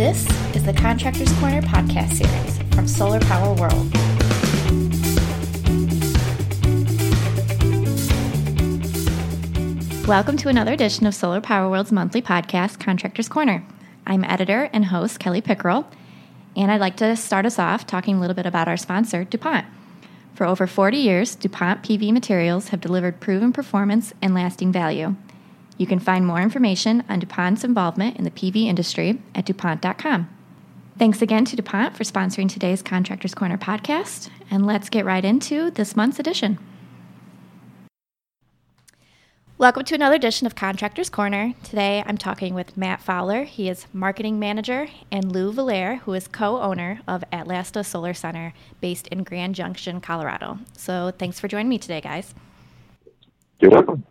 This is the Contractors Corner podcast series from Solar Power World. Welcome to another edition of Solar Power World's monthly podcast, Contractors Corner. I'm editor and host Kelly Pickerel, and I'd like to start us off talking a little bit about our sponsor, DuPont. For over 40 years, DuPont PV materials have delivered proven performance and lasting value. You can find more information on DuPont's involvement in the PV industry at DuPont.com. Thanks again to DuPont for sponsoring today's Contractors Corner podcast, and let's get right into this month's edition. Welcome to another edition of Contractors Corner. Today I'm talking with Matt Fowler. He is marketing manager, and Lou Valaire, who is co owner of Atlasta Solar Center based in Grand Junction, Colorado. So thanks for joining me today, guys. You're welcome.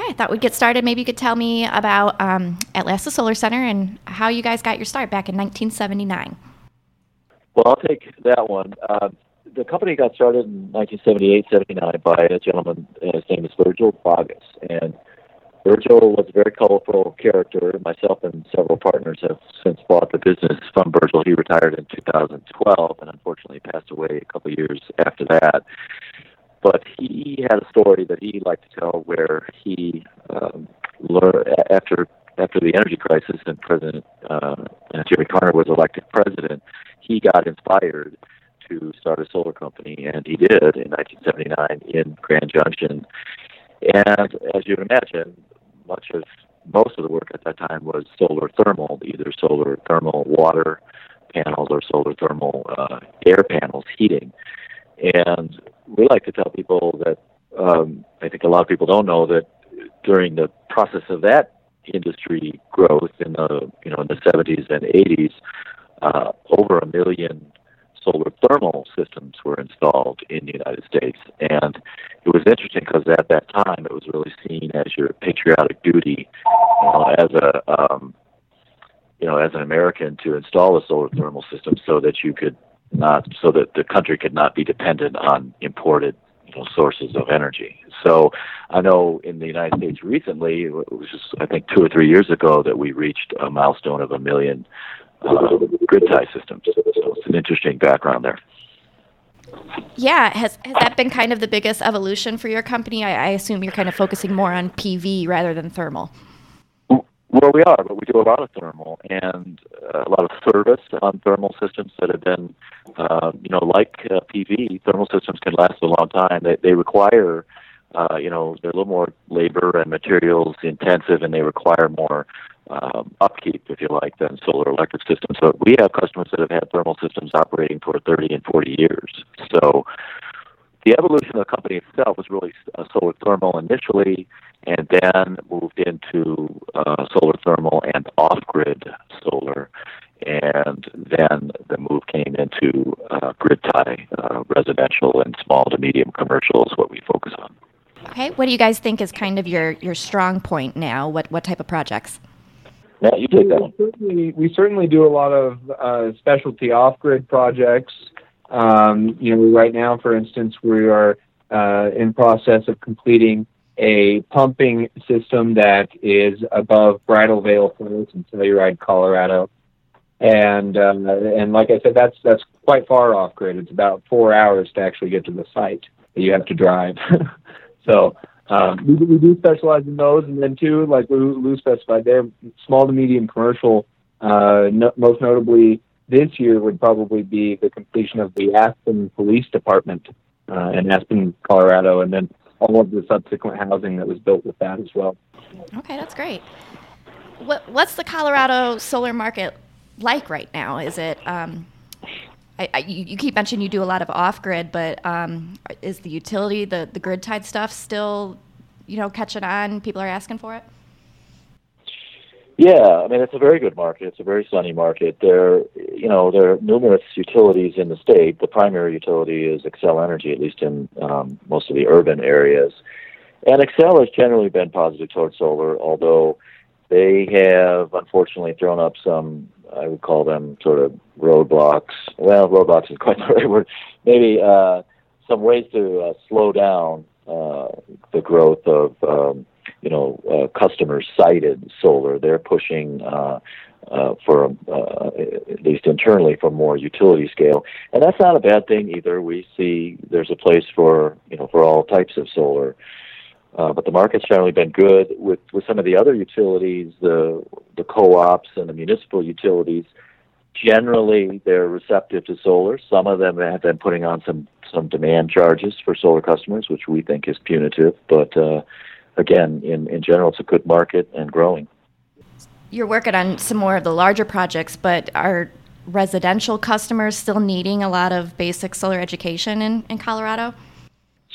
Okay, I thought we'd get started. Maybe you could tell me about um, Solar Center and how you guys got your start back in 1979. Well, I'll take that one. Uh, the company got started in 1978, 79 by a gentleman. His name is Virgil Bogus, and Virgil was a very colorful character. Myself and several partners have since bought the business from Virgil. He retired in 2012, and unfortunately passed away a couple years after that. But he had a story that he liked to tell where he um, learned after after the energy crisis and President uh, Jimmy Carter was elected president, he got inspired to start a solar company, and he did in 1979 in Grand Junction. And as you would imagine, much of most of the work at that time was solar thermal, either solar thermal water panels or solar thermal uh, air panels heating. And we like to tell people that um, I think a lot of people don't know that during the process of that industry growth in the you know in the 70s and 80s, uh, over a million solar thermal systems were installed in the United States, and it was interesting because at that time it was really seen as your patriotic duty, you know, as a um, you know as an American to install a solar thermal system so that you could not so that the country could not be dependent on imported you know, sources of energy. So I know in the United States recently, it was just I think two or three years ago that we reached a milestone of a million uh, grid tie systems. So it's an interesting background there. Yeah, has has that been kind of the biggest evolution for your company? I, I assume you're kind of focusing more on PV rather than thermal. Well, we are, but we do a lot of thermal and uh, a lot of service on thermal systems that have been, uh, you know, like uh, PV. Thermal systems can last a long time. They, they require, uh, you know, they're a little more labor and materials intensive, and they require more um, upkeep, if you like, than solar electric systems. So we have customers that have had thermal systems operating for 30 and 40 years. So the evolution of the company itself was really solar thermal initially, and then moved into uh, solar thermal and off-grid solar, and then the move came into uh, grid tie, uh, residential and small to medium commercial is what we focus on. Okay, what do you guys think is kind of your your strong point now? What what type of projects? Matt, you take that one. We certainly, we certainly do a lot of uh, specialty off-grid projects. Um, you know, right now, for instance, we are uh, in process of completing a pumping system that is above Bridal Veil Falls in Telluride, Colorado. And uh, and like I said, that's that's quite far off grid. It's about four hours to actually get to the site that you have to drive. so um, we, we do specialize in those, and then too, like Lou, specified, they're small to medium commercial. Uh, no, most notably, this year would probably be the completion of the Aspen Police Department uh, in Aspen, Colorado, and then all of the subsequent housing that was built with that as well. Okay, that's great. What what's the Colorado solar market like right now? Is it um, I, I, you, keep mentioning you do a lot of off grid, but um, is the utility the the grid tied stuff still you know catching on? People are asking for it. Yeah, I mean it's a very good market. It's a very sunny market. There, you know, there are numerous utilities in the state. The primary utility is Xcel Energy, at least in um, most of the urban areas. And Xcel has generally been positive towards solar, although they have unfortunately thrown up some, I would call them sort of roadblocks. Well, roadblocks is quite the right word. Maybe uh, some ways to uh, slow down uh, the growth of um, you know, uh, customers sited solar. They're pushing uh, uh, for uh, at least internally for more utility scale, and that's not a bad thing either. We see there's a place for you know for all types of solar. Uh, but the market's generally been good with, with some of the other utilities, the the co-ops and the municipal utilities. Generally, they're receptive to solar. Some of them have been putting on some some demand charges for solar customers, which we think is punitive. But uh, again, in in general, it's a good market and growing. You're working on some more of the larger projects, but are residential customers still needing a lot of basic solar education in, in Colorado?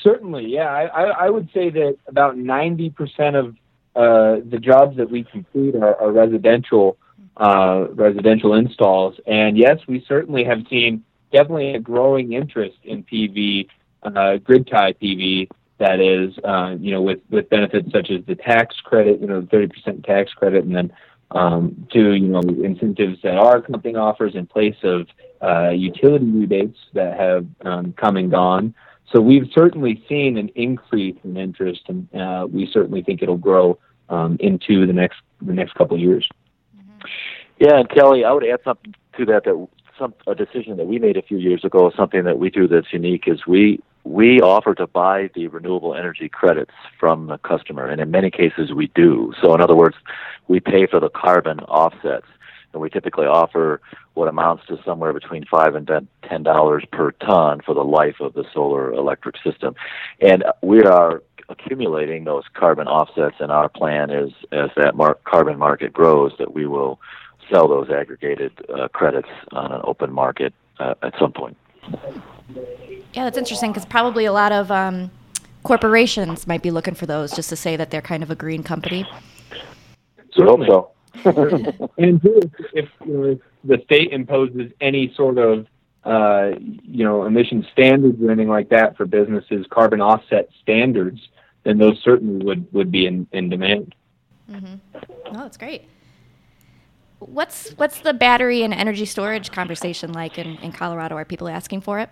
Certainly, yeah. I, I would say that about 90% of uh, the jobs that we complete are, are residential uh, residential installs. And yes, we certainly have seen definitely a growing interest in PV, uh, grid tie PV. That is, uh, you know, with with benefits such as the tax credit, you know, the 30% tax credit, and then um, to you know incentives that our company offers in place of uh, utility rebates that have um, come and gone. So we've certainly seen an increase in interest, and uh, we certainly think it'll grow um, into the next the next couple of years. Mm-hmm. Yeah, and Kelly, I would add something to that. That some a decision that we made a few years ago, something that we do that's unique, is we we offer to buy the renewable energy credits from the customer, and in many cases we do. So, in other words, we pay for the carbon offsets, and we typically offer what amounts to somewhere between five and ten dollars per ton for the life of the solar electric system, and we are accumulating those carbon offsets. And our plan is, as that mar- carbon market grows, that we will sell those aggregated uh, credits on an open market uh, at some point. Yeah, that's interesting because probably a lot of um, corporations might be looking for those just to say that they're kind of a green company. Certainly. hope so. and if, if, you know, if the state imposes any sort of uh, you know emission standards or anything like that for businesses, carbon offset standards, then those certainly would would be in, in demand. Mm-hmm. Oh, that's great. What's what's the battery and energy storage conversation like in, in Colorado? Are people asking for it?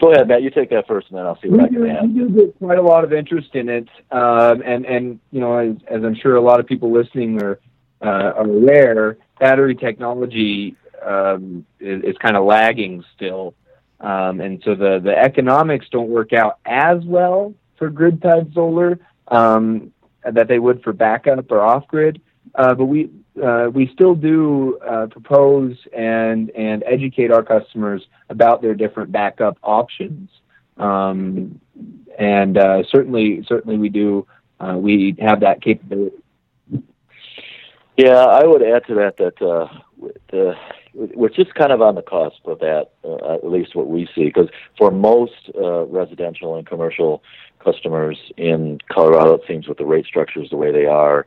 Go ahead, Matt. You take that first, and then I'll see what we I can do, add. We do get quite a lot of interest in it, um, and and you know, as, as, I'm sure a lot of people listening are uh, are aware, battery technology um, is, is kind of lagging still, um, and so the the economics don't work out as well for grid tied solar um, that they would for backup or off grid. Uh, but we uh, we still do uh, propose and and educate our customers about their different backup options. Um, and uh, certainly, certainly, we do. Uh, we have that capability. Yeah, I would add to that that uh, the, we're just kind of on the cusp of that, uh, at least what we see. Because for most residential and commercial customers in Colorado, it seems with the rate structures the way they are,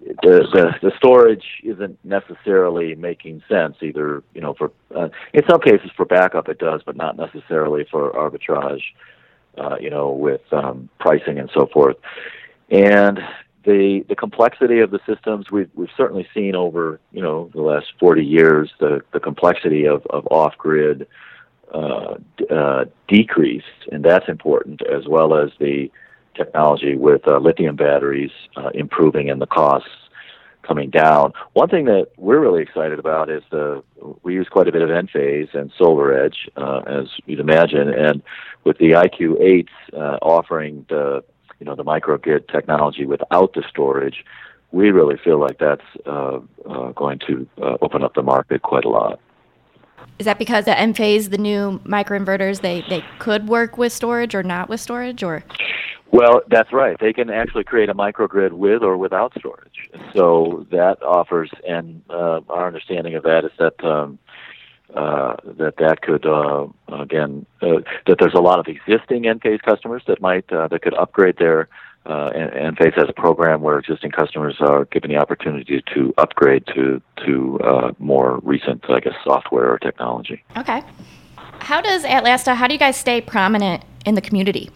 the, the the storage isn't necessarily making sense either. You know, for uh, in some cases for backup it does, but not necessarily for arbitrage. Uh, you know, with um, pricing and so forth, and the the complexity of the systems we've we've certainly seen over you know the last 40 years the the complexity of of off grid uh, uh, decreased, and that's important as well as the technology with uh, lithium batteries uh, improving and the costs coming down. One thing that we're really excited about is the we use quite a bit of Enphase and SolarEdge, uh, as you'd imagine, and with the IQ8s uh, offering the you know the microgrid technology without the storage, we really feel like that's uh, uh, going to uh, open up the market quite a lot. Is that because the Enphase, the new microinverters, they, they could work with storage or not with storage, or? Well, that's right. They can actually create a microgrid with or without storage. So that offers, and uh, our understanding of that is that um, uh, that that could uh, again uh, that there's a lot of existing Enphase customers that might uh, that could upgrade their uh, Enphase has a program where existing customers are given the opportunity to upgrade to to uh, more recent, I guess, software or technology. Okay. How does Atlasta? How do you guys stay prominent in the community?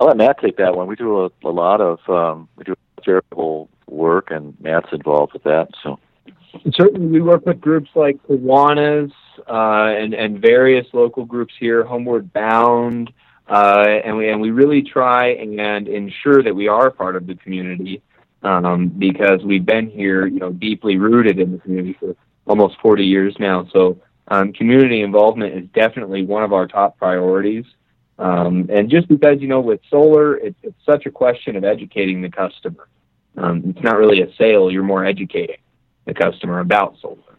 I'll let Matt take that one. We do a, a lot of um, we do charitable work, and Matt's involved with that. So certainly, we work with groups like Kiwanis uh, and and various local groups here, Homeward Bound. Uh, and we and we really try and ensure that we are part of the community. um, because we've been here, you know, deeply rooted in the community for almost 40 years now. So um, community involvement is definitely one of our top priorities. Um, and just because, you know, with solar, it, it's such a question of educating the customer. Um, it's not really a sale, you're more educating the customer about solar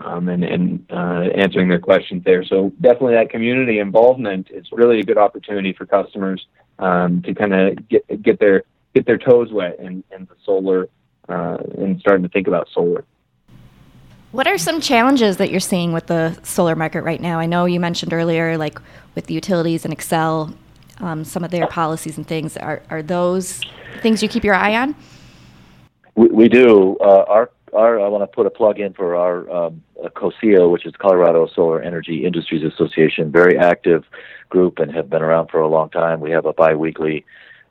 um, and, and uh, answering their questions there. So definitely that community involvement is really a good opportunity for customers um, to kind of get, get their get their toes wet in, in the solar uh, and starting to think about solar. What are some challenges that you're seeing with the solar market right now? I know you mentioned earlier, like with the utilities and Xcel, um, some of their policies and things. Are, are those things you keep your eye on? We, we do. Uh, our, our, I want to put a plug in for our um, COSEIA, which is Colorado Solar Energy Industries Association, very active group and have been around for a long time. We have a biweekly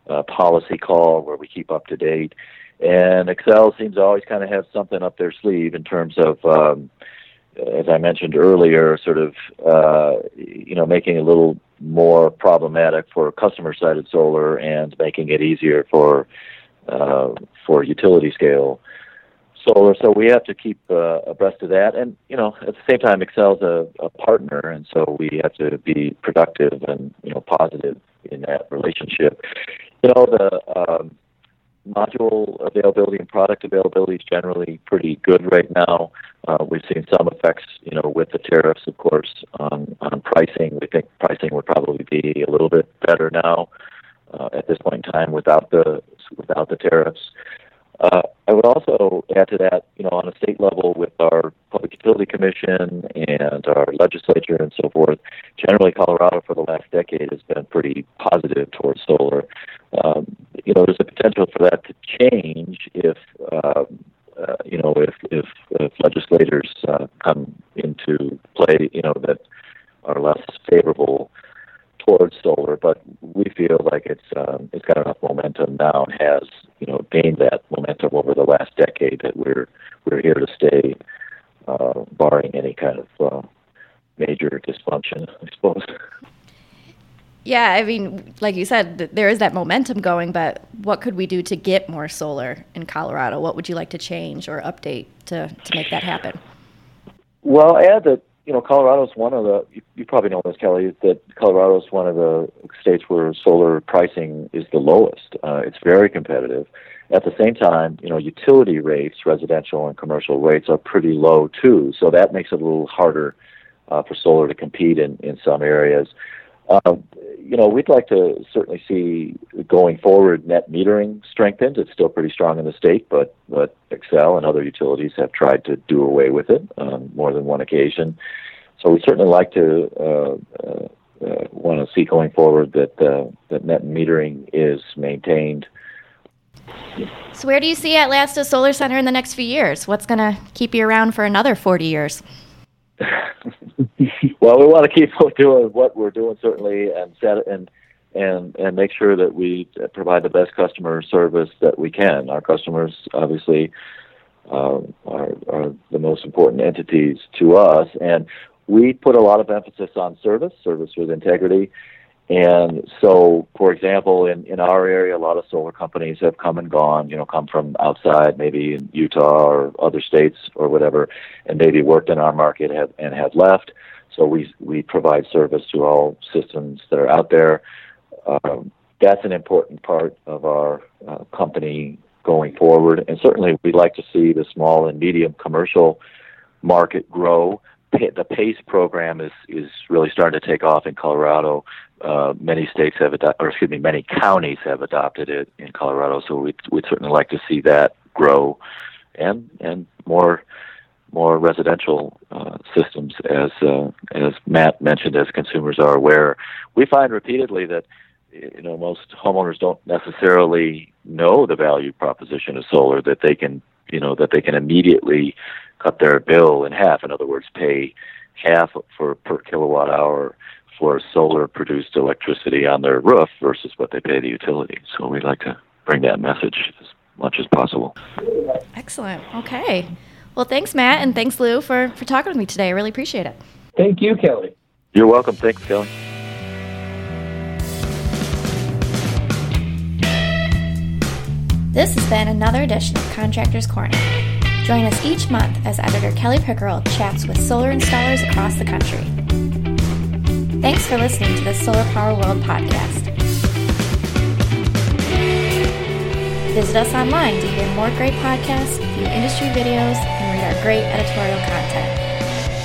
uh, policy call where we keep up to date and Xcel seems to always kind of have something up their sleeve in terms of, um, as I mentioned earlier, sort of uh, you know making it a little more problematic for customer-sided solar and making it easier for uh, for utility scale solar. So we have to keep uh, abreast of that, and you know at the same time, Xcel's a, a partner, and so we have to be productive and you know positive in that relationship. You know the um, module availability and product availability is generally pretty good right now. Uh, we've seen some effects, you know, with the tariffs, of course, on, on pricing. We think pricing would probably be a little bit better now uh, at this point in time without the without the tariffs. Uh, I would also add to that, you know, on a state level with our Public Utility Commission and our legislature and so forth, generally Colorado for the last decade has been pretty positive towards solar. Um, you know, there's a potential for that to change if, um, uh, you know, if, if, if legislators uh, come into play, you know, that are less favorable towards solar, but we feel like it's um, it's got enough momentum now and has you know gained that momentum over the last decade that we're we're here to stay, uh, barring any kind of uh, major dysfunction, I suppose. Yeah, I mean, like you said, there is that momentum going, but what could we do to get more solar in Colorado? What would you like to change or update to, to make that happen? Well, I add that you know, Colorado's one of the, you, you probably know this, Kelly, that Colorado's one of the states where solar pricing is the lowest. Uh, it's very competitive. At the same time, you know, utility rates, residential and commercial rates are pretty low too. So that makes it a little harder uh, for solar to compete in, in some areas. Um, you know, we'd like to certainly see going forward net metering strengthened. It's still pretty strong in the state, but but Xcel and other utilities have tried to do away with it on more than one occasion. So we certainly like to uh, uh, uh, want to see going forward that uh, that net metering is maintained. So where do you see Atlasta Solar Center in the next few years? What's going to keep you around for another 40 years? well, we want to keep doing what we're doing certainly, and set and and and make sure that we provide the best customer service that we can. Our customers obviously uh, are, are the most important entities to us, and we put a lot of emphasis on service, service with integrity. And so, for example, in, in our area, a lot of solar companies have come and gone, you know, come from outside, maybe in Utah or other states or whatever, and maybe worked in our market have, and have left. So we, we provide service to all systems that are out there. Um, that's an important part of our uh, company going forward. And certainly we'd like to see the small and medium commercial market grow the PACE program is is really starting to take off in Colorado. Uh, many states have adopted, or excuse me, many counties have adopted it in Colorado. So we'd we'd certainly like to see that grow, and and more more residential uh, systems, as uh, as Matt mentioned, as consumers are aware. We find repeatedly that you know most homeowners don't necessarily know the value proposition of solar that they can you know that they can immediately cut their bill in half. In other words, pay half for per kilowatt hour for solar produced electricity on their roof versus what they pay the utility. So we'd like to bring that message as much as possible. Excellent. Okay. Well, thanks, Matt, and thanks, Lou, for, for talking with me today. I really appreciate it. Thank you, Kelly. You're welcome. Thanks, Kelly. This has been another edition of Contractors Corner. Join us each month as editor Kelly Pickerel chats with solar installers across the country. Thanks for listening to the Solar Power World podcast. Visit us online to hear more great podcasts, view industry videos, and read our great editorial content.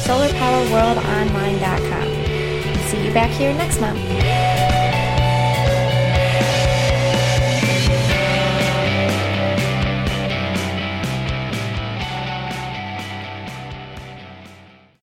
SolarPowerWorldOnline.com. See you back here next month.